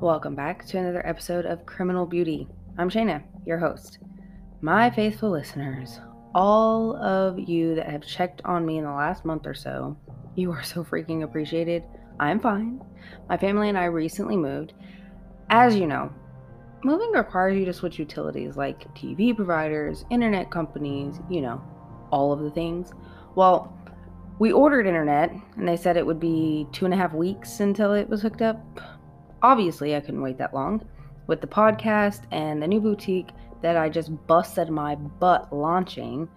Welcome back to another episode of Criminal Beauty. I'm Shayna, your host. My faithful listeners, all of you that have checked on me in the last month or so, you are so freaking appreciated. I'm fine. My family and I recently moved. As you know, moving requires you to switch utilities like TV providers, internet companies, you know, all of the things. Well, we ordered internet and they said it would be two and a half weeks until it was hooked up. Obviously, I couldn't wait that long. With the podcast and the new boutique that I just busted my butt launching,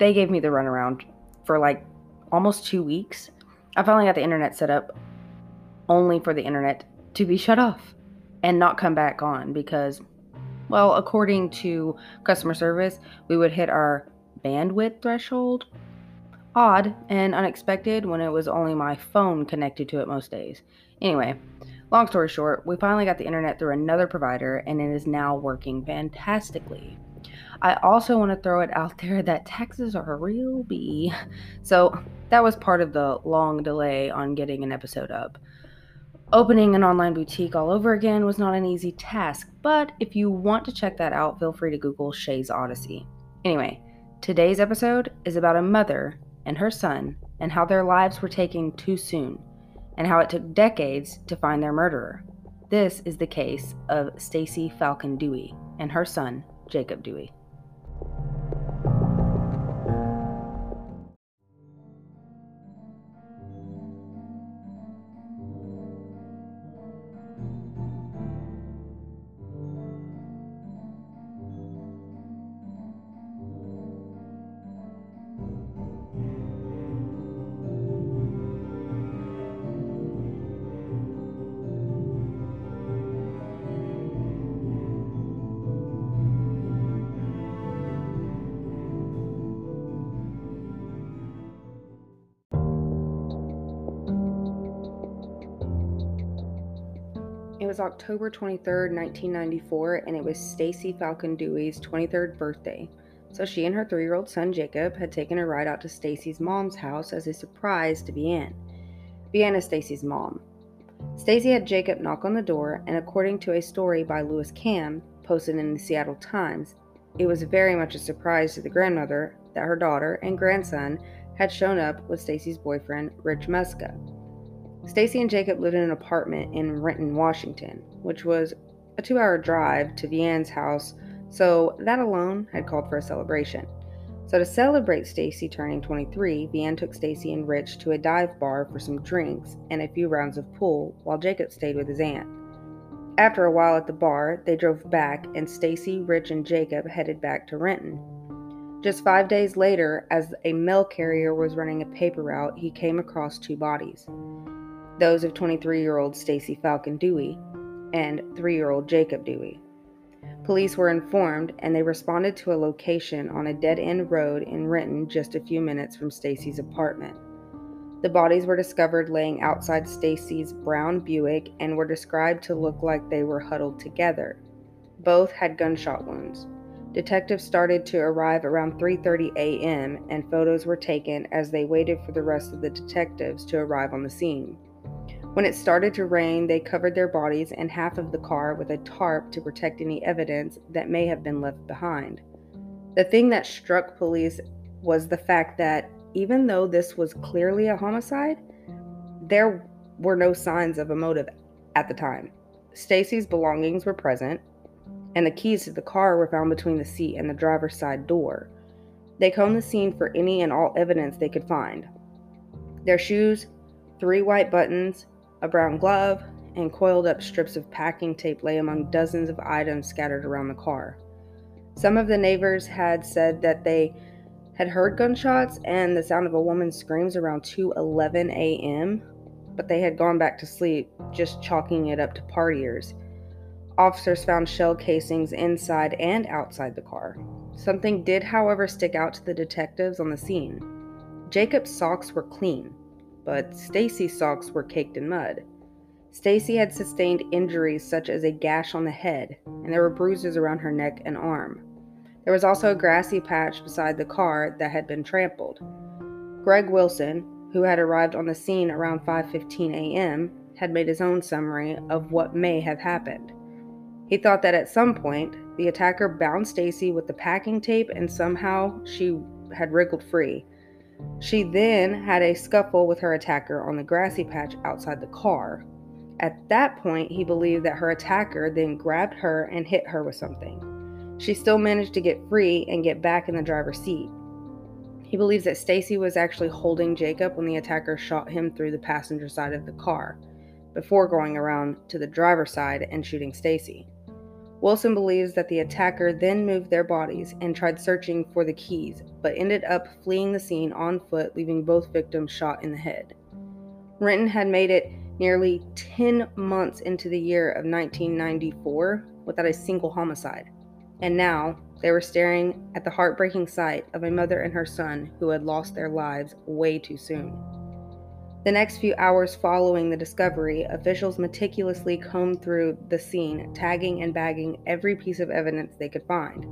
they gave me the runaround for like almost two weeks. I finally got the internet set up only for the internet to be shut off and not come back on because, well, according to customer service, we would hit our bandwidth threshold. Odd and unexpected when it was only my phone connected to it most days. Anyway, long story short, we finally got the internet through another provider and it is now working fantastically. I also want to throw it out there that taxes are a real bee. So that was part of the long delay on getting an episode up. Opening an online boutique all over again was not an easy task, but if you want to check that out, feel free to Google Shay's Odyssey. Anyway, today's episode is about a mother and her son and how their lives were taken too soon and how it took decades to find their murderer. This is the case of Stacy Falcon Dewey and her son, Jacob Dewey. October 23rd, 1994, and it was Stacy Falcon Dewey's 23rd birthday. So she and her three year old son Jacob had taken a ride out to Stacy's mom's house as a surprise to Vianne. Vianne is Stacy's mom. Stacy had Jacob knock on the door, and according to a story by Lewis Kamb, posted in the Seattle Times, it was very much a surprise to the grandmother that her daughter and grandson had shown up with Stacy's boyfriend, Rich Muska. Stacy and Jacob lived in an apartment in Renton, Washington, which was a two hour drive to Vianne's house, so that alone had called for a celebration. So to celebrate Stacy turning 23, Vianne took Stacy and Rich to a dive bar for some drinks and a few rounds of pool, while Jacob stayed with his aunt. After a while at the bar, they drove back, and Stacy, Rich, and Jacob headed back to Renton. Just five days later, as a mail carrier was running a paper route, he came across two bodies those of 23 year old Stacy Falcon Dewey and 3 year old Jacob Dewey. Police were informed and they responded to a location on a dead end road in Renton just a few minutes from Stacy's apartment. The bodies were discovered laying outside Stacy's brown Buick and were described to look like they were huddled together. Both had gunshot wounds. Detectives started to arrive around 3:30 a.m. and photos were taken as they waited for the rest of the detectives to arrive on the scene. When it started to rain, they covered their bodies and half of the car with a tarp to protect any evidence that may have been left behind. The thing that struck police was the fact that even though this was clearly a homicide, there were no signs of a motive at the time. Stacy's belongings were present, and the keys to the car were found between the seat and the driver's side door. They combed the scene for any and all evidence they could find. Their shoes, three white buttons, a brown glove, and coiled up strips of packing tape lay among dozens of items scattered around the car. Some of the neighbors had said that they had heard gunshots and the sound of a woman's screams around 2:11 a.m., but they had gone back to sleep, just chalking it up to partiers. Officers found shell casings inside and outside the car. Something did, however, stick out to the detectives on the scene. Jacob's socks were clean, but Stacy's socks were caked in mud. Stacy had sustained injuries such as a gash on the head, and there were bruises around her neck and arm. There was also a grassy patch beside the car that had been trampled. Greg Wilson, who had arrived on the scene around 5:15 a.m., had made his own summary of what may have happened. He thought that at some point, the attacker bound Stacy with the packing tape and somehow she had wriggled free. She then had a scuffle with her attacker on the grassy patch outside the car. At that point, he believed that her attacker then grabbed her and hit her with something. She still managed to get free and get back in the driver's seat. He believes that Stacy was actually holding Jacob when the attacker shot him through the passenger side of the car, before going around to the driver's side and shooting Stacy. Wilson believes that the attacker then moved their bodies and tried searching for the keys, but ended up fleeing the scene on foot, leaving both victims shot in the head. Renton had made it nearly 10 months into the year of 1994 without a single homicide. And now, they were staring at the heartbreaking sight of a mother and her son who had lost their lives way too soon. The next few hours following the discovery, officials meticulously combed through the scene, tagging and bagging every piece of evidence they could find.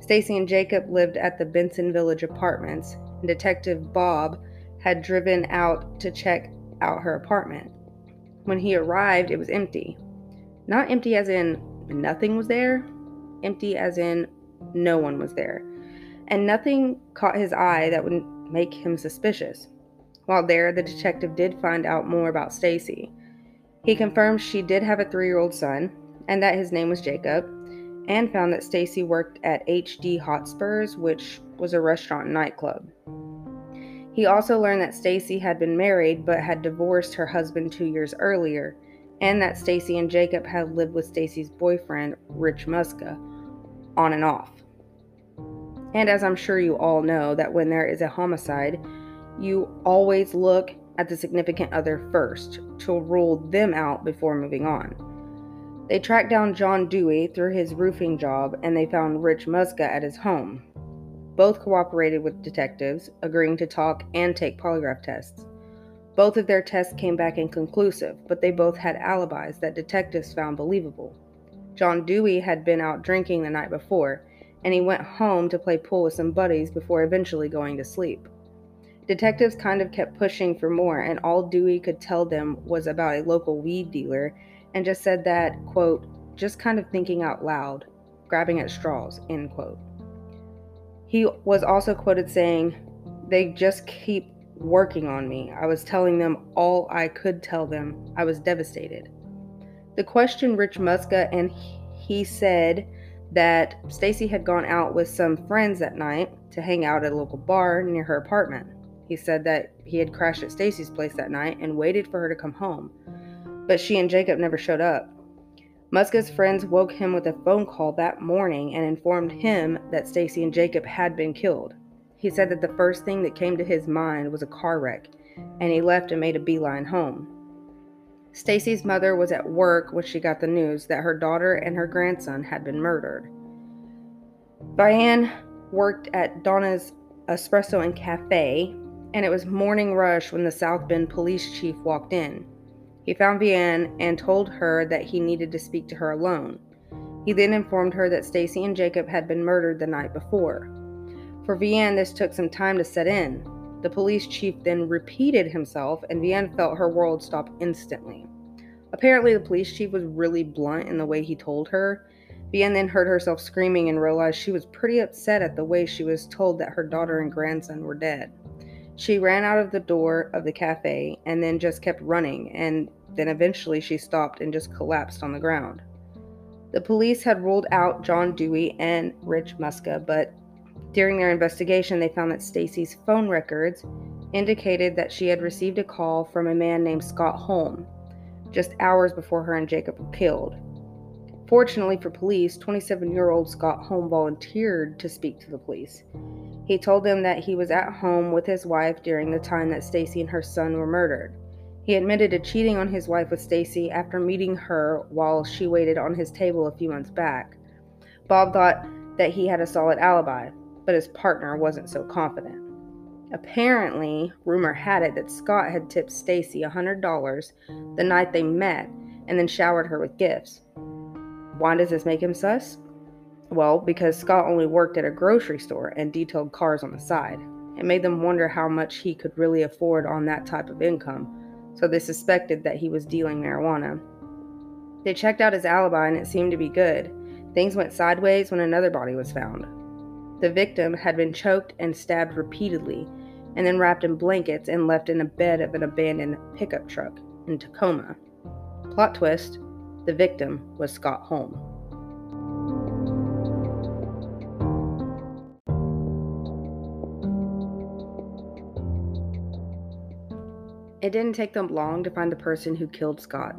Stacy and Jacob lived at the Benson Village apartments, and Detective Bob had driven out to check out her apartment. When he arrived, it was empty. Not empty as in nothing was there, empty as in no one was there, and nothing caught his eye that would make him suspicious. While there, the detective did find out more about Stacy. He confirmed she did have a 3-year-old son and that his name was Jacob, and found that Stacy worked at HD Hotspurs, which was a restaurant and nightclub. He also learned that Stacy had been married but had divorced her husband 2 years earlier, and that Stacy and Jacob had lived with Stacy's boyfriend, Rich Muska, on and off. And as I'm sure you all know, that when there is a homicide, you always look at the significant other first to rule them out before moving on. They tracked down John Dewey through his roofing job and they found Rich Muska at his home. Both cooperated with detectives, agreeing to talk and take polygraph tests. Both of their tests came back inconclusive, but they both had alibis that detectives found believable. John Dewey had been out drinking the night before, and he went home to play pool with some buddies before eventually going to sleep. Detectives kind of kept pushing for more, and all Dewey could tell them was about a local weed dealer and just said that, quote, just kind of thinking out loud, grabbing at straws, end quote. He was also quoted saying, They just keep working on me. I was telling them all I could tell them. I was devastated. The question Rich Muska and he said that Stacy had gone out with some friends that night to hang out at a local bar near her apartment. He said that he had crashed at Stacy's place that night and waited for her to come home, but she and Jacob never showed up. Muska's friends woke him with a phone call that morning and informed him that Stacy and Jacob had been killed. He said that the first thing that came to his mind was a car wreck, and he left and made a beeline home. Stacy's mother was at work when she got the news that her daughter and her grandson had been murdered. Vianne worked at Donna's Espresso and Cafe, and it was morning rush when the South Bend police chief walked in. He found Vianne and told her that he needed to speak to her alone. He then informed her that Stacy and Jacob had been murdered the night before. For Vianne, this took some time to set in. The police chief then repeated himself, and Vianne felt her world stop instantly. Apparently, the police chief was really blunt in the way he told her. Vianne then heard herself screaming and realized she was pretty upset at the way she was told that her daughter and grandson were dead. She ran out of the door of the cafe and then just kept running, and then eventually she stopped and just collapsed on the ground. The police had ruled out John Dewey and Rich Muska, but during their investigation, they found that Stacy's phone records indicated that she had received a call from a man named Scott Holm just hours before her and Jacob were killed. Fortunately for police, 27 year old Scott Holm volunteered to speak to the police. He told them that he was at home with his wife during the time that Stacy and her son were murdered. He admitted to cheating on his wife with Stacy after meeting her while she waited on his table a few months back. Bob thought that he had a solid alibi, but his partner wasn't so confident. Apparently, rumor had it that Scott had tipped Stacy $100 the night they met and then showered her with gifts. Why does this make him sus? Well, because Scott only worked at a grocery store and detailed cars on the side. It made them wonder how much he could really afford on that type of income. so they suspected that he was dealing marijuana. They checked out his alibi and it seemed to be good. Things went sideways when another body was found. The victim had been choked and stabbed repeatedly, and then wrapped in blankets and left in a bed of an abandoned pickup truck in Tacoma. Plot twist the victim was Scott Holm. It didn't take them long to find the person who killed Scott.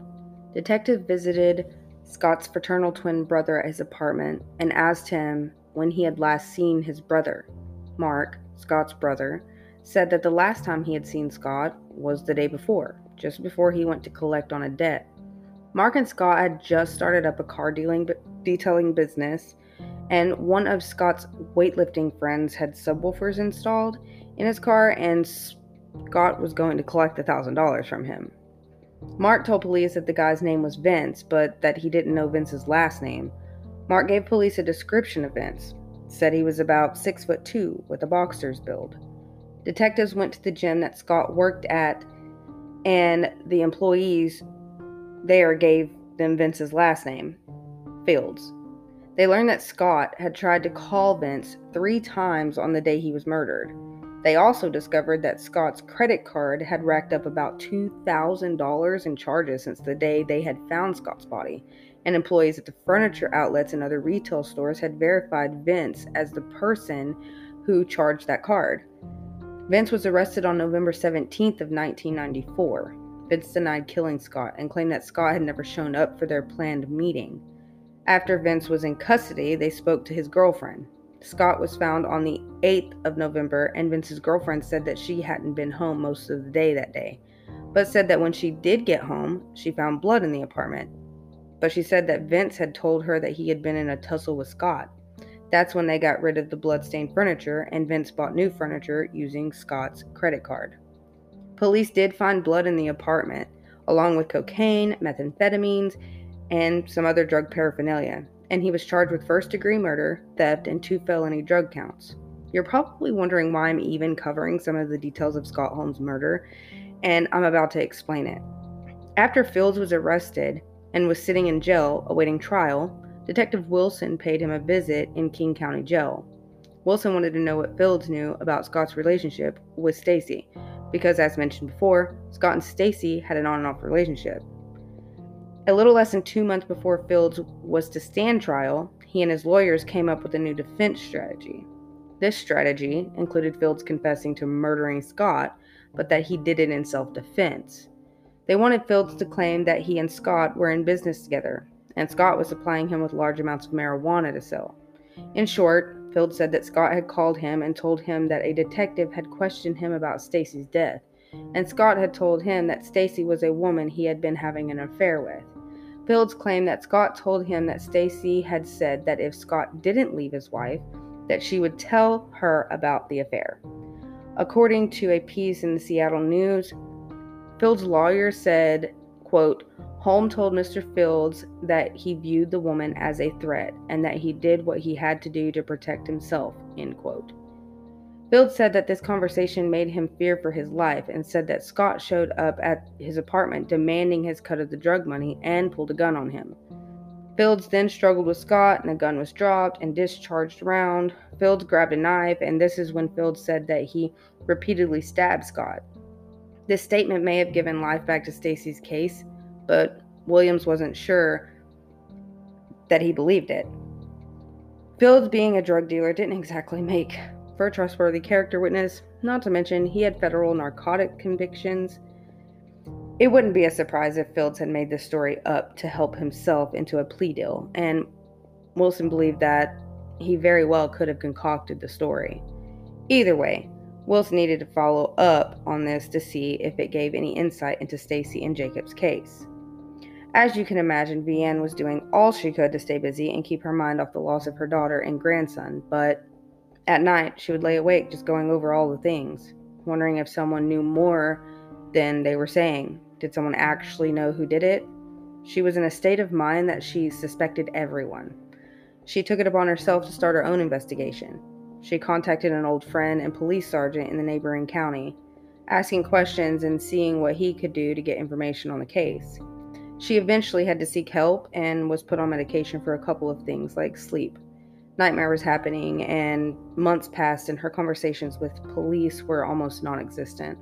Detective visited Scott's fraternal twin brother at his apartment and asked him when he had last seen his brother. Mark, Scott's brother, said that the last time he had seen Scott was the day before, just before he went to collect on a debt. Mark and Scott had just started up a car dealing detailing business, and one of Scott's weightlifting friends had subwoofers installed in his car, and Scott was going to collect a $1,000 from him. Mark told police that the guy's name was Vince, but that he didn't know Vince's last name. Mark gave police a description of Vince, said he was about six foot two with a boxer's build. Detectives went to the gym that Scott worked at, and the employees there gave them Vince's last name, Fields. They learned that Scott had tried to call Vince three times on the day he was murdered. They also discovered that Scott's credit card had racked up about $2,000 in charges since the day they had found Scott's body, and employees at the furniture outlets and other retail stores had verified Vince as the person who charged that card. Vince was arrested on November 17th of 1994. Vince denied killing Scott and claimed that Scott had never shown up for their planned meeting. After Vince was in custody, they spoke to his girlfriend, Scott was found on the 8th of November, and Vince's girlfriend said that she hadn't been home most of the day that day, but said that when she did get home, she found blood in the apartment. But she said that Vince had told her that he had been in a tussle with Scott. That's when they got rid of the bloodstained furniture, and Vince bought new furniture using Scott's credit card. Police did find blood in the apartment, along with cocaine, methamphetamines, and some other drug paraphernalia and he was charged with first degree murder, theft, and two felony drug counts. You're probably wondering why I'm even covering some of the details of Scott Holmes' murder, and I'm about to explain it. After Fields was arrested and was sitting in jail awaiting trial, Detective Wilson paid him a visit in King County Jail. Wilson wanted to know what Fields knew about Scott's relationship with Stacy, because as mentioned before, Scott and Stacy had an on and off relationship. A little less than two months before Fields was to stand trial, he and his lawyers came up with a new defense strategy. This strategy included Fields confessing to murdering Scott, but that he did it in self defense. They wanted Fields to claim that he and Scott were in business together, and Scott was supplying him with large amounts of marijuana to sell. In short, Fields said that Scott had called him and told him that a detective had questioned him about Stacy's death, and Scott had told him that Stacy was a woman he had been having an affair with. Fields claimed that Scott told him that Stacy had said that if Scott didn't leave his wife, that she would tell her about the affair. According to a piece in the Seattle News, Fields' lawyer said, quote, Holm told Mr. Fields that he viewed the woman as a threat and that he did what he had to do to protect himself, end quote. Fields said that this conversation made him fear for his life and said that Scott showed up at his apartment demanding his cut of the drug money and pulled a gun on him. Fields then struggled with Scott and the gun was dropped and discharged around. Fields grabbed a knife, and this is when Fields said that he repeatedly stabbed Scott. This statement may have given life back to Stacy's case, but Williams wasn't sure that he believed it. Fields being a drug dealer didn't exactly make for a trustworthy character witness, not to mention he had federal narcotic convictions. It wouldn't be a surprise if Fields had made this story up to help himself into a plea deal, and Wilson believed that he very well could have concocted the story. Either way, Wilson needed to follow up on this to see if it gave any insight into Stacy and Jacob's case. As you can imagine, Vianne was doing all she could to stay busy and keep her mind off the loss of her daughter and grandson, but at night, she would lay awake just going over all the things, wondering if someone knew more than they were saying. Did someone actually know who did it? She was in a state of mind that she suspected everyone. She took it upon herself to start her own investigation. She contacted an old friend and police sergeant in the neighboring county. asking questions and seeing what he could do to get information on the case. She eventually had to seek help and was put on medication for a couple of things like sleep. Nightmare was happening, and months passed, and her conversations with police were almost non existent.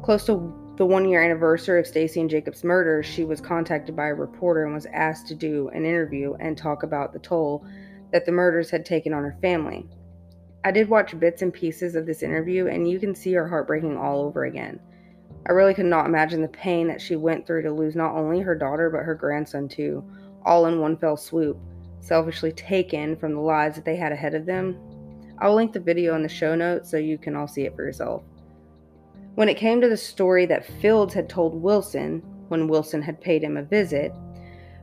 Close to the one year anniversary of Stacy and Jacob's murder, she was contacted by a reporter and was asked to do an interview and talk about the toll that the murders had taken on her family. I did watch bits and pieces of this interview, and you can see her heart breaking all over again. I really could not imagine the pain that she went through to lose not only her daughter but her grandson too, all in one fell swoop, selfishly taken from the lives that they had ahead of them. I'll link the video in the show notes so you can all see it for yourself. When it came to the story that Fields had told Wilson when Wilson had paid him a visit,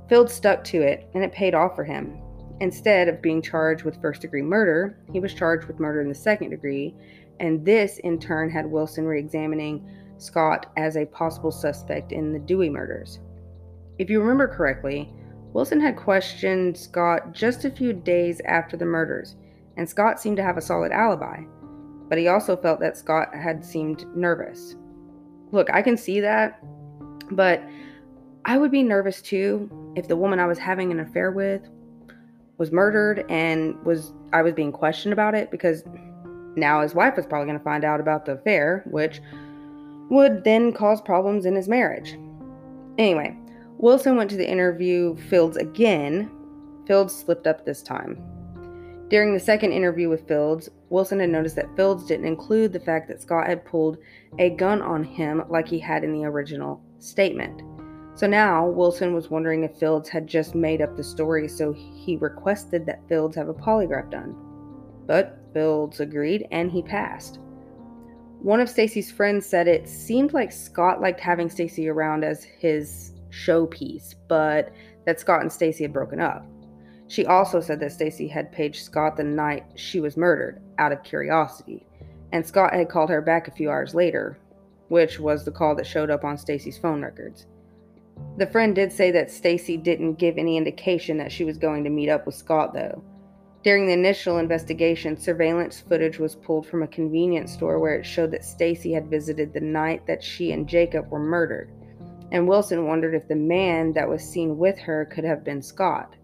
Fields stuck to it and it paid off for him. Instead of being charged with first degree murder, he was charged with murder in the second degree, and this in turn had Wilson re examining Scott as a possible suspect in the Dewey murders. If you remember correctly, Wilson had questioned Scott just a few days after the murders, and Scott seemed to have a solid alibi, but he also felt that Scott had seemed nervous. Look, I can see that, but I would be nervous too if the woman I was having an affair with was murdered and was I was being questioned about it because now his wife was probably going to find out about the affair, which would then cause problems in his marriage. Anyway, Wilson went to the interview Fields again. Fields slipped up this time. During the second interview with Fields, Wilson had noticed that Fields didn't include the fact that Scott had pulled a gun on him like he had in the original statement. So now Wilson was wondering if Fields had just made up the story, so he requested that Fields have a polygraph done. But Fields agreed and he passed. One of Stacy's friends said it seemed like Scott liked having Stacy around as his showpiece, but that Scott and Stacy had broken up. She also said that Stacy had paged Scott the night she was murdered out of curiosity, and Scott had called her back a few hours later, which was the call that showed up on Stacy's phone records. The friend did say that Stacy didn't give any indication that she was going to meet up with Scott though. During the initial investigation, surveillance footage was pulled from a convenience store where it showed that Stacy had visited the night that she and Jacob were murdered, and Wilson wondered if the man that was seen with her could have been Scott.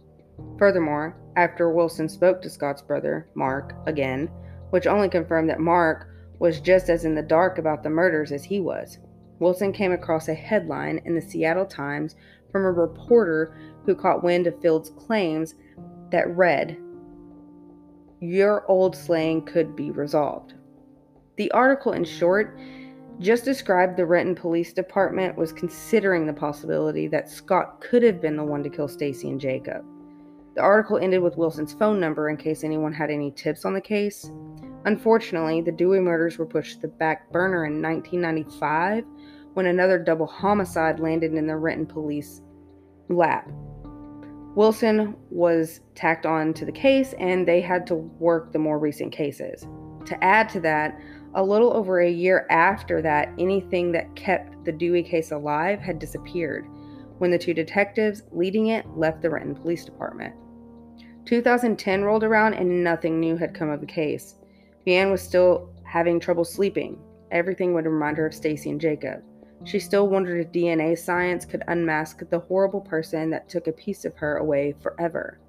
Furthermore, after Wilson spoke to Scott's brother, Mark, again, which only confirmed that Mark was just as in the dark about the murders as he was, Wilson came across a headline in the Seattle Times from a reporter who caught wind of Fields' claims that read, your old slaying could be resolved. The article, in short, just described the Renton Police Department was considering the possibility that Scott could have been the one to kill Stacy and Jacob. The article ended with Wilson's phone number in case anyone had any tips on the case. Unfortunately, the Dewey murders were pushed to the back burner in 1995 when another double homicide landed in the Renton police lap. Wilson was tacked on to the case and they had to work the more recent cases. To add to that, a little over a year after that, anything that kept the Dewey case alive had disappeared when the two detectives leading it left the Renton Police Department. 2010 rolled around and nothing new had come of the case. Vianne was still having trouble sleeping. Everything would remind her of Stacy and Jacob. She still wondered if DNA science could unmask the horrible person that took a piece of her away forever.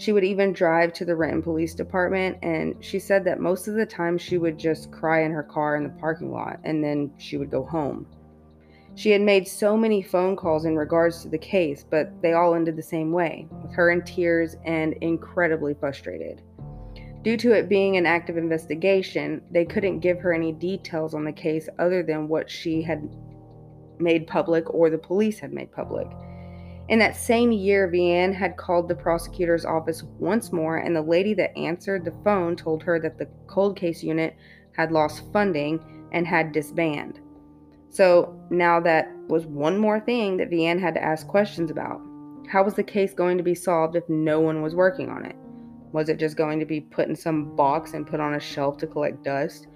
She would even drive to the Renton Police Department, and she said that most of the time she would just cry in her car in the parking lot and then she would go home. She had made so many phone calls in regards to the case, but they all ended the same way, with her in tears and incredibly frustrated. Due to it being an active investigation, they couldn't give her any details on the case other than what she had made public or the police had made public. In that same year, Vianne had called the prosecutor's office once more, and the lady that answered the phone told her that the cold case unit had lost funding and had disbanded. So now that was one more thing that Vianne had to ask questions about. How was the case going to be solved if no one was working on it? Was it just going to be put in some box and put on a shelf to collect dust?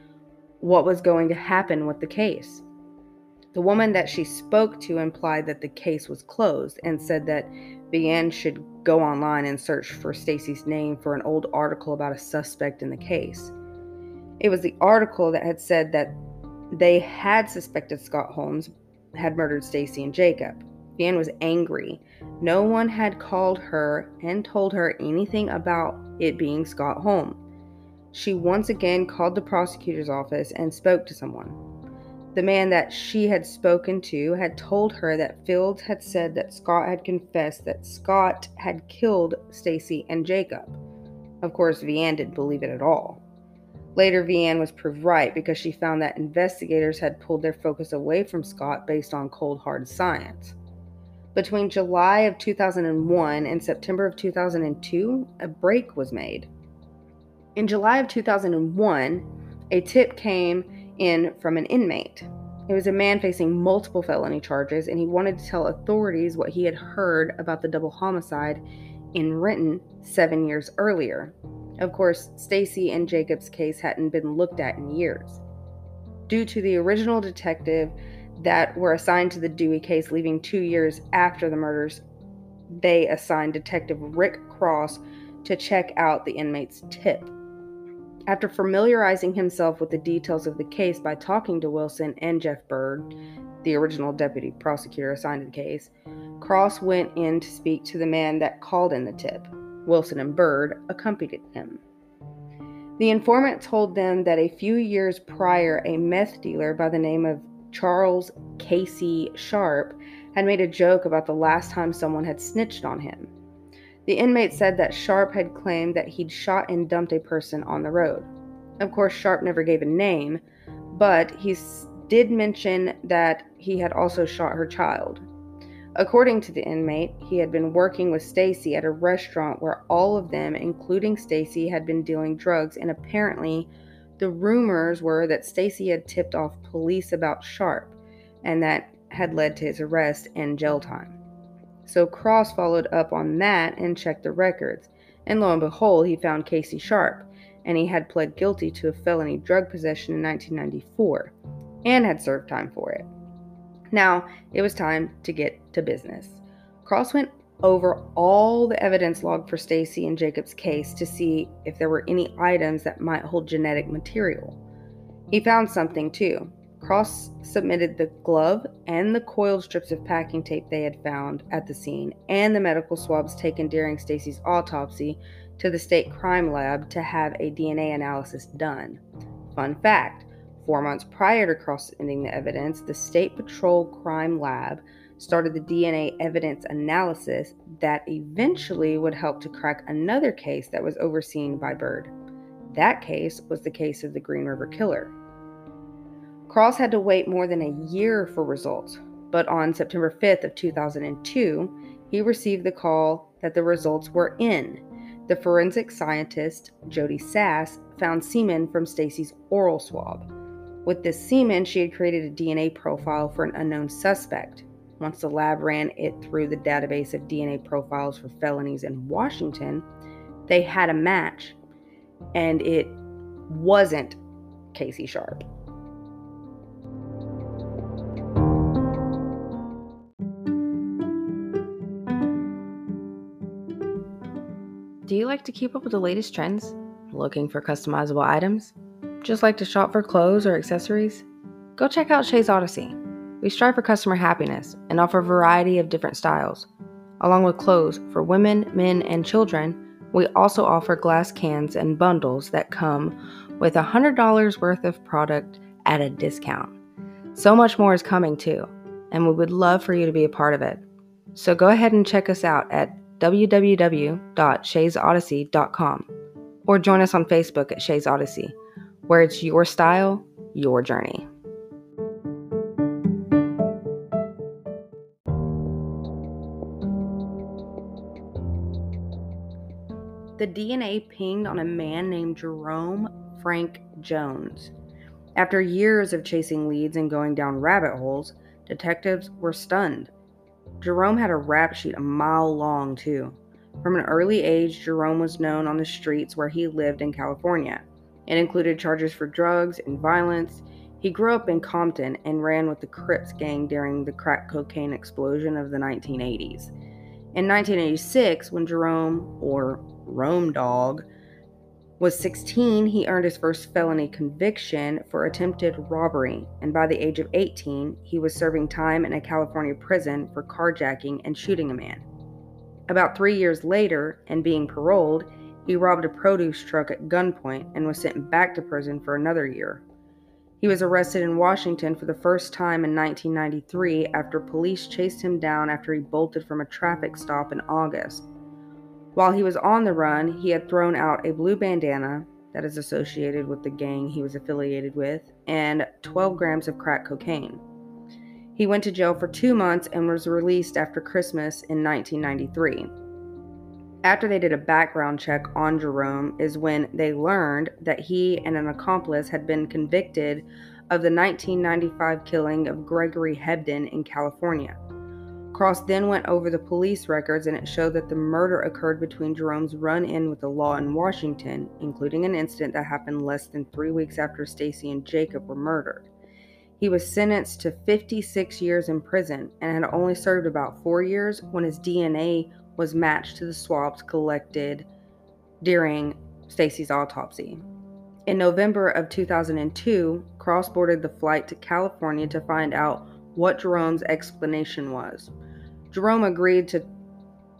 What was going to happen with the case? The woman that she spoke to implied that the case was closed and said that Vianne should go online and search for Stacy's name for an old article about a suspect in the case. It was the article that had said that they had suspected Scott Holmes had murdered Stacy and Jacob. Vianne was angry. No one had called her and told her anything about it being Scott Holmes. She once again called the prosecutor's office and spoke to someone. The man that she had spoken to had told her that Fields had said that Scott had confessed that Scott had killed Stacy and Jacob. Of course, Vianne didn't believe it at all. Later, Vianne was proved right because she found that investigators had pulled their focus away from Scott based on cold hard science. Between July of 2001 and September of 2002, a break was made. In July of 2001, a tip came in from an inmate. It was a man facing multiple felony charges, and he wanted to tell authorities what he had heard about the double homicide in Renton seven years earlier. Of course, Stacy and Jacob's case hadn't been looked at in years. Due to the original detective that were assigned to the Dewey case leaving two years after the murders, they assigned Detective Rick Cross to check out the inmate's tip. After familiarizing himself with the details of the case by talking to Wilson and Jeff Bird, the original deputy prosecutor assigned to the case, Cross went in to speak to the man that called in the tip. Wilson and Bird accompanied him. The informant told them that a few years prior, a meth dealer by the name of Charles Casey Sharp had made a joke about the last time someone had snitched on him. The inmate said that Sharp had claimed that he'd shot and dumped a person on the road. Of course, Sharp never gave a name, but he did mention that he had also shot her child. According to the inmate, he had been working with Stacy at a restaurant where all of them, including Stacy, had been dealing drugs and apparently the rumors were that Stacy had tipped off police about Sharp and that had led to his arrest and jail time. So Cross followed up on that and checked the records, and lo and behold, he found Casey Sharp, and he had pled guilty to a felony drug possession in 1994 and had served time for it. Now, it was time to get to business. Cross went over all the evidence logged for Stacy and Jacob's case to see if there were any items that might hold genetic material. He found something too. Cross submitted the glove and the coiled strips of packing tape they had found at the scene and the medical swabs taken during Stacy's autopsy to the state crime lab to have a DNA analysis done. Fun fact Four months prior to cross submitting the evidence, the State Patrol Crime Lab started the DNA evidence analysis that eventually would help to crack another case that was overseen by Bird. That case was the case of the Green River Killer. Cross had to wait more than a year for results, but on September 5th of 2002, he received the call that the results were in. The forensic scientist, Jody Sass, found semen from Stacy's oral swab. With this semen, she had created a DNA profile for an unknown suspect. Once the lab ran it through the database of DNA profiles for felonies in Washington, they had a match, and it wasn't Casey Sharp. Like to keep up with the latest trends? Looking for customizable items? Just like to shop for clothes or accessories? Go check out Shay's Odyssey. We strive for customer happiness and offer a variety of different styles. Along with clothes for women, men, and children, we also offer glass cans and bundles that come with $100 worth of product at a discount. So much more is coming too, and we would love for you to be a part of it. So go ahead and check us out at www.shaysodyssey.com or join us on Facebook at Shay's Odyssey where it's your style, your journey. The DNA pinged on a man named Jerome Frank Jones. After years of chasing leads and going down rabbit holes, detectives were stunned. Jerome had a rap sheet a mile long, too. From an early age, Jerome was known on the streets where he lived in California. It included charges for drugs and violence. He grew up in Compton and ran with the Crips gang during the crack cocaine explosion of the 1980s. In 1986, when Jerome, or Rome Dog, Was 16, he earned his first felony conviction for attempted robbery, and by the age of 18, he was serving time in a California prison for carjacking and shooting a man. About three years later, and being paroled, he robbed a produce truck at gunpoint and was sent back to prison for another year. He was arrested in Washington for the first time in 1993 after police chased him down after he bolted from a traffic stop in August. While he was on the run, he had thrown out a blue bandana that is associated with the gang he was affiliated with and 12 grams of crack cocaine. He went to jail for two months and was released after Christmas in 1993. After they did a background check on Jerome, is when they learned that he and an accomplice had been convicted of the 1995 killing of Gregory Hebden in California. Cross then went over the police records and it showed that the murder occurred between Jerome's run in with the law in Washington, including an incident that happened less than three weeks after Stacy and Jacob were murdered. He was sentenced to 56 years in prison and had only served about four years when his DNA was matched to the swabs collected during Stacy's autopsy. In November of 2002, Cross boarded the flight to California to find out what Jerome's explanation was. Jerome agreed to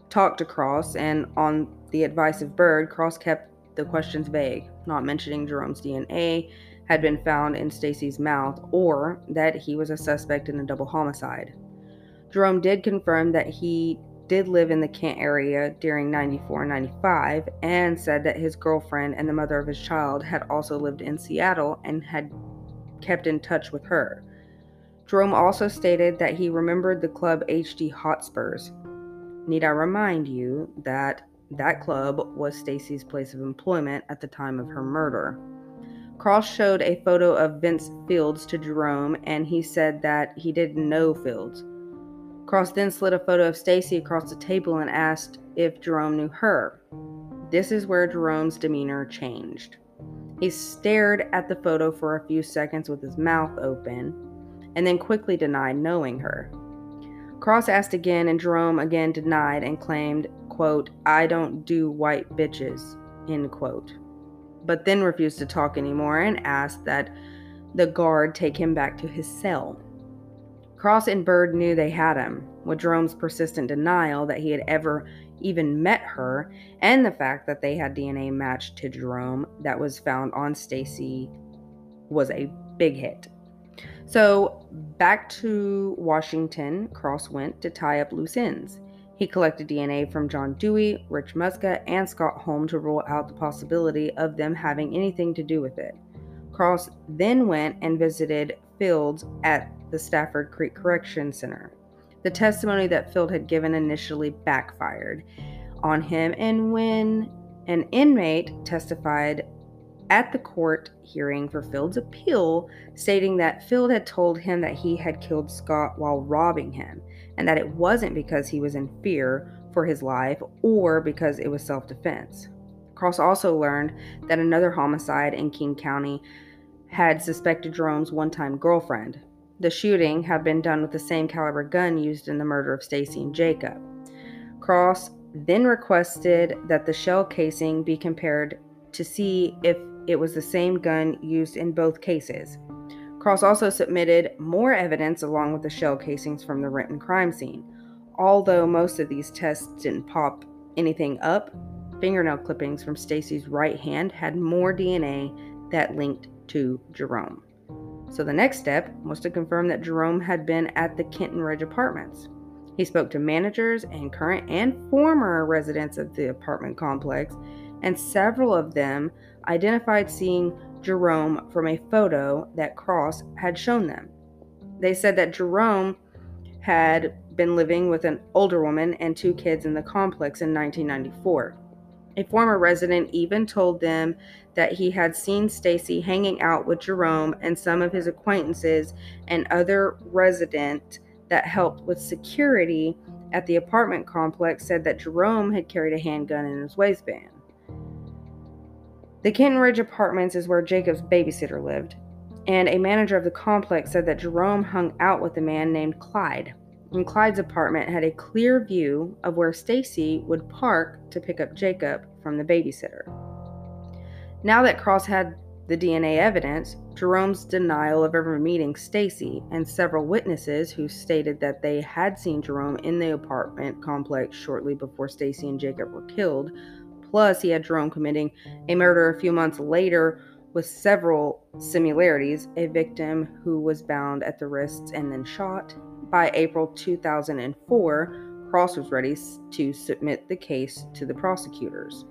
talk to Cross, and on the advice of Byrd, Cross kept the questions vague, not mentioning Jerome's DNA had been found in Stacy's mouth or that he was a suspect in a double homicide. Jerome did confirm that he did live in the Kent area during 94 and 95 and said that his girlfriend and the mother of his child had also lived in Seattle and had kept in touch with her. Jerome also stated that he remembered the club HD Hotspurs. Need I remind you that that club was Stacy's place of employment at the time of her murder. Cross showed a photo of Vince Fields to Jerome and he said that he didn't know Fields. Cross then slid a photo of Stacy across the table and asked if Jerome knew her. This is where Jerome's demeanor changed. He stared at the photo for a few seconds with his mouth open and then quickly denied knowing her. Cross asked again, and Jerome again denied and claimed, quote, I don't do white bitches, end quote. But then refused to talk anymore and asked that the guard take him back to his cell. Cross and Byrd knew they had him, with Jerome's persistent denial that he had ever even met her, and the fact that they had DNA matched to Jerome that was found on Stacy was a big hit. So back to Washington, Cross went to tie up loose ends. He collected DNA from John Dewey, Rich Muska, and Scott Holm to rule out the possibility of them having anything to do with it. Cross then went and visited Fields at the Stafford Creek Correction Center. The testimony that Field had given initially backfired on him, and when an inmate testified at the court hearing for Field's appeal, stating that Field had told him that he had killed Scott while robbing him, and that it wasn't because he was in fear for his life or because it was self defense. Cross also learned that another homicide in King County had suspected Jerome's one time girlfriend. The shooting had been done with the same caliber gun used in the murder of Stacy and Jacob. Cross then requested that the shell casing be compared to see if it was the same gun used in both cases. Cross also submitted more evidence along with the shell casings from the Renton crime scene. Although most of these tests didn't pop anything up, fingernail clippings from Stacy's right hand had more DNA that linked to Jerome. So the next step was to confirm that Jerome had been at the Kenton Ridge apartments. He spoke to managers and current and former residents of the apartment complex, and several of them identified seeing Jerome from a photo that Cross had shown them. They said that Jerome had been living with an older woman and two kids in the complex in 1994. A former resident even told them that he had seen Stacy hanging out with Jerome and some of his acquaintances and other resident that helped with security at the apartment complex said that Jerome had carried a handgun in his waistband. The Kenton Ridge Apartments is where Jacob's babysitter lived, and a manager of the complex said that Jerome hung out with a man named Clyde. And Clyde's apartment had a clear view of where Stacy would park to pick up Jacob from the babysitter. Now that Cross had the DNA evidence, Jerome's denial of ever meeting Stacy, and several witnesses who stated that they had seen Jerome in the apartment complex shortly before Stacy and Jacob were killed. Plus, he had Jerome committing a murder a few months later with several similarities a victim who was bound at the wrists and then shot. By April 2004, Cross was ready to submit the case to the prosecutors.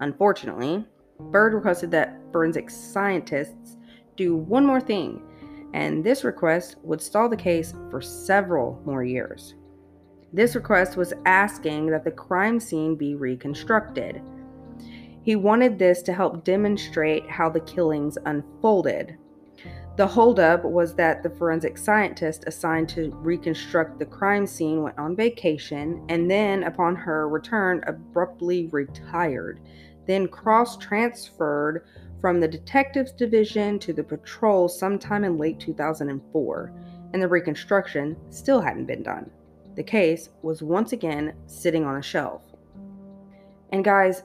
Unfortunately, Byrd requested that forensic scientists do one more thing, and this request would stall the case for several more years. This request was asking that the crime scene be reconstructed. He wanted this to help demonstrate how the killings unfolded. The holdup was that the forensic scientist assigned to reconstruct the crime scene went on vacation and then, upon her return, abruptly retired then cross transferred from the detectives division to the patrol sometime in late 2004, and the reconstruction still hadn't been done. The case was once again sitting on a shelf. And guys,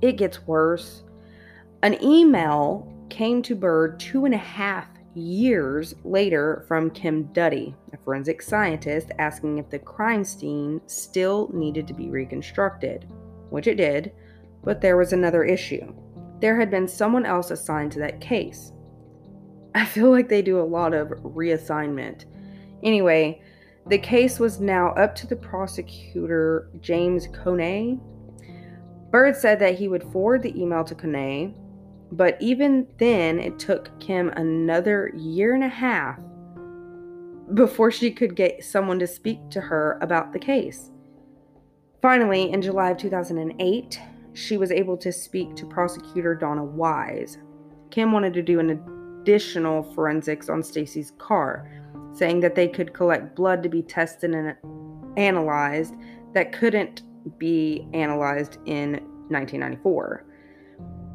it gets worse. An email came to Byrd two and a half years later from Kim Duddy, a forensic scientist, asking if the crime scene still needed to be reconstructed, which it did but there was another issue. There had been someone else assigned to that case. I feel like they do a lot of reassignment. Anyway, the case was now up to the prosecutor, James Coney. Byrd said that he would forward the email to Coney, but even then, it took Kim another year and a half before she could get someone to speak to her about the case. Finally, in July of 2008, she was able to speak to prosecutor Donna Wise. Kim wanted to do an additional forensics on Stacy's car, saying that they could collect blood to be tested and analyzed that couldn't be analyzed in 1994.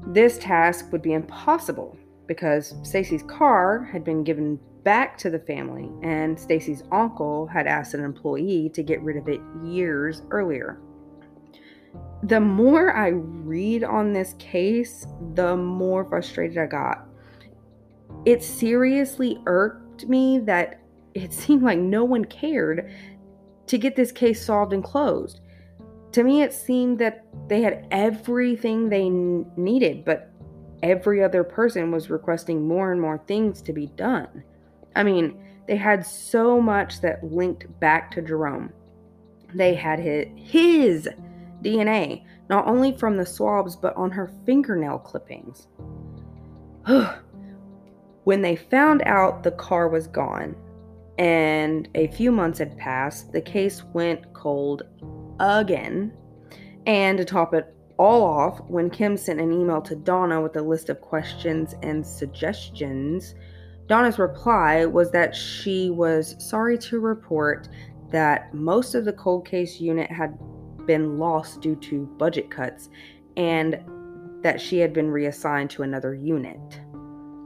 This task would be impossible because Stacy's car had been given back to the family and Stacy's uncle had asked an employee to get rid of it years earlier the more I read on this case, the more frustrated I got. It seriously irked me that it seemed like no one cared to get this case solved and closed. To me, it seemed that they had everything they needed, but every other person was requesting more and more things to be done. I mean, they had so much that linked back to Jerome. They had his, his DNA, not only from the swabs, but on her fingernail clippings. when they found out the car was gone and a few months had passed, the case went cold again. And to top it all off, when Kim sent an email to Donna with a list of questions and suggestions, Donna's reply was that she was sorry to report that most of the cold case unit had been lost due to budget cuts and that she had been reassigned to another unit.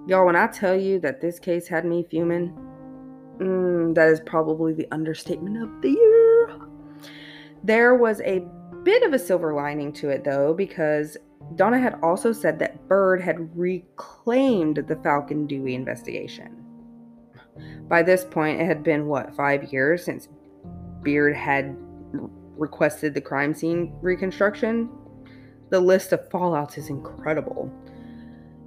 Y'all, when I tell you that this case had me fuming, mm, that is probably the understatement of the year. There was a bit of a silver lining to it, though, because Donna had also said that Byrd had reclaimed the Falcon Dewey investigation. By this point, it had been, what, five years since Beard had requested the crime scene reconstruction, the list of fallouts is incredible.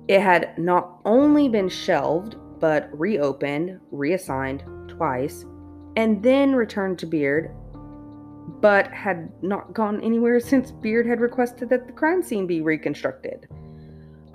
It had not only been shelved, but reopened, reassigned twice, and then returned to Beard, but had not gone anywhere since Beard had requested that the crime scene be reconstructed.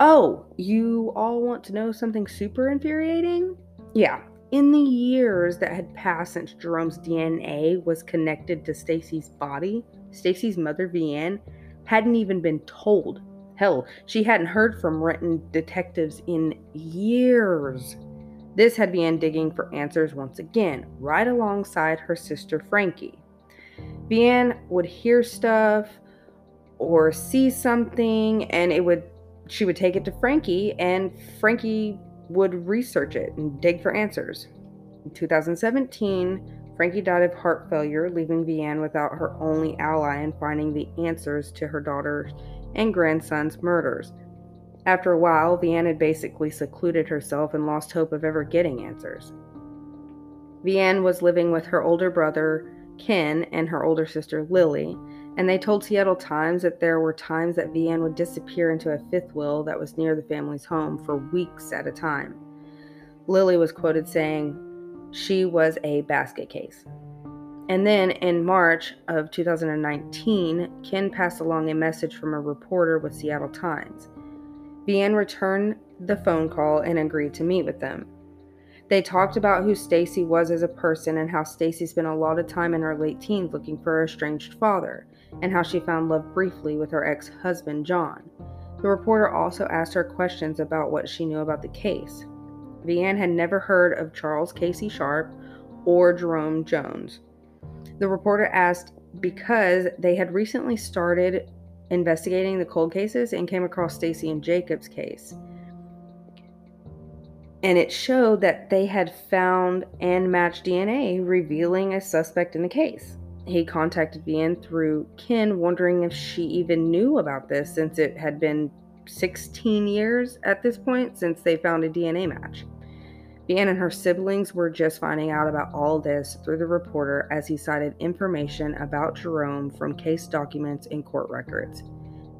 Oh, you all want to know something super infuriating? Yeah, in the years that had passed since Jerome's DNA was connected to Stacy's body, Stacy's mother, Vianne, hadn't even been told. Hell, she hadn't heard from Renton detectives in years. This had Vianne digging for answers once again, right alongside her sister Frankie. Vianne would hear stuff or see something, and it would she would take it to Frankie, and Frankie would research it and dig for answers. In 2017, Frankie died of heart failure, leaving Vianne without her only ally in finding the answers to her daughter's and grandson's murders. After a while, Vianne had basically secluded herself and lost hope of ever getting answers. Vianne was living with her older brother, Ken, and her older sister, Lily, and they told Seattle Times that there were times that Vianne would disappear into a fifth wheel that was near the family's home for weeks at a time. Lily was quoted saying she was a basket case. And then in March of 2019, Ken passed along a message from a reporter with Seattle Times. Vianne returned the phone call and agreed to meet with them. They talked about who Stacy was as a person and how Stacy spent a lot of time in her late teens looking for her estranged father, and how she found love briefly with her ex husband, John. The reporter also asked her questions about what she knew about the case. Vianne had never heard of Charles Casey Sharp or Jerome Jones. The reporter asked because they had recently started investigating the cold cases and came across Stacy and Jacob's case. And it showed that they had found and matched DNA revealing a suspect in the case. He contacted Vianne through Ken, wondering if she even knew about this since it had been 16 years at this point since they found a DNA match. Vianne and her siblings were just finding out about all this through the reporter as he cited information about Jerome from case documents and court records.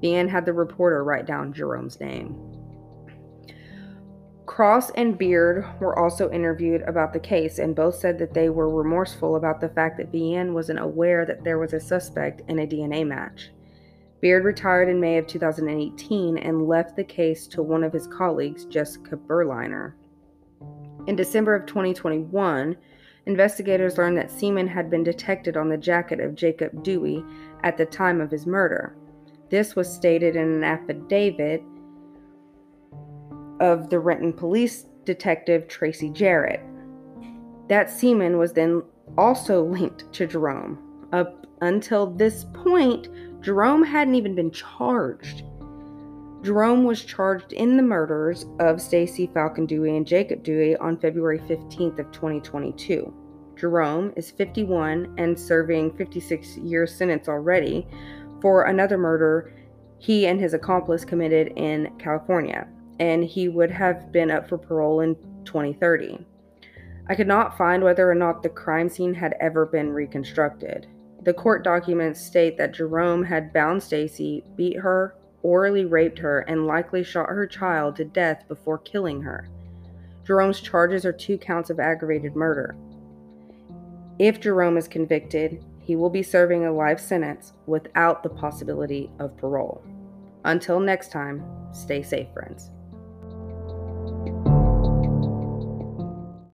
Vianne had the reporter write down Jerome's name. Cross and Beard were also interviewed about the case, and both said that they were remorseful about the fact that Vianne wasn't aware that there was a suspect in a DNA match. Beard retired in May of 2018 and left the case to one of his colleagues, Jessica Berliner. In December of 2021, investigators learned that semen had been detected on the jacket of Jacob Dewey at the time of his murder. This was stated in an affidavit of the Renton police detective Tracy Jarrett. That semen was then also linked to Jerome. Up until this point, Jerome hadn't even been charged. Jerome was charged in the murders of Stacy Falcon Dewey and Jacob Dewey on February 15th of 2022. Jerome is 51 and serving 56 year sentence already for another murder he and his accomplice committed in California, and he would have been up for parole in 2030. I could not find whether or not the crime scene had ever been reconstructed. The court documents state that Jerome had bound Stacy, beat her, orally raped her, and likely shot her child to death before killing her. Jerome's charges are two counts of aggravated murder. If Jerome is convicted, he will be serving a life sentence without the possibility of parole. Until next time, stay safe, friends.